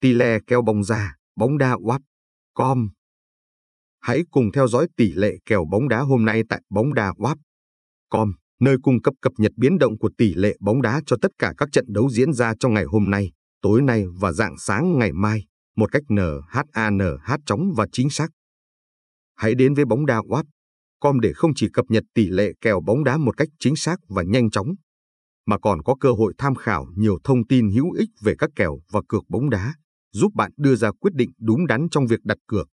tỷ lệ kèo bóng ra, bóng đá WAP.com. Hãy cùng theo dõi tỷ lệ kèo bóng đá hôm nay tại bóng đá WAP.com, nơi cung cấp cập nhật biến động của tỷ lệ bóng đá cho tất cả các trận đấu diễn ra trong ngày hôm nay, tối nay và dạng sáng ngày mai, một cách NHANH chóng và chính xác. Hãy đến với bóng đá WAP.com để không chỉ cập nhật tỷ lệ kèo bóng đá một cách chính xác và nhanh chóng, mà còn có cơ hội tham khảo nhiều thông tin hữu ích về các kèo và cược bóng đá, giúp bạn đưa ra quyết định đúng đắn trong việc đặt cược.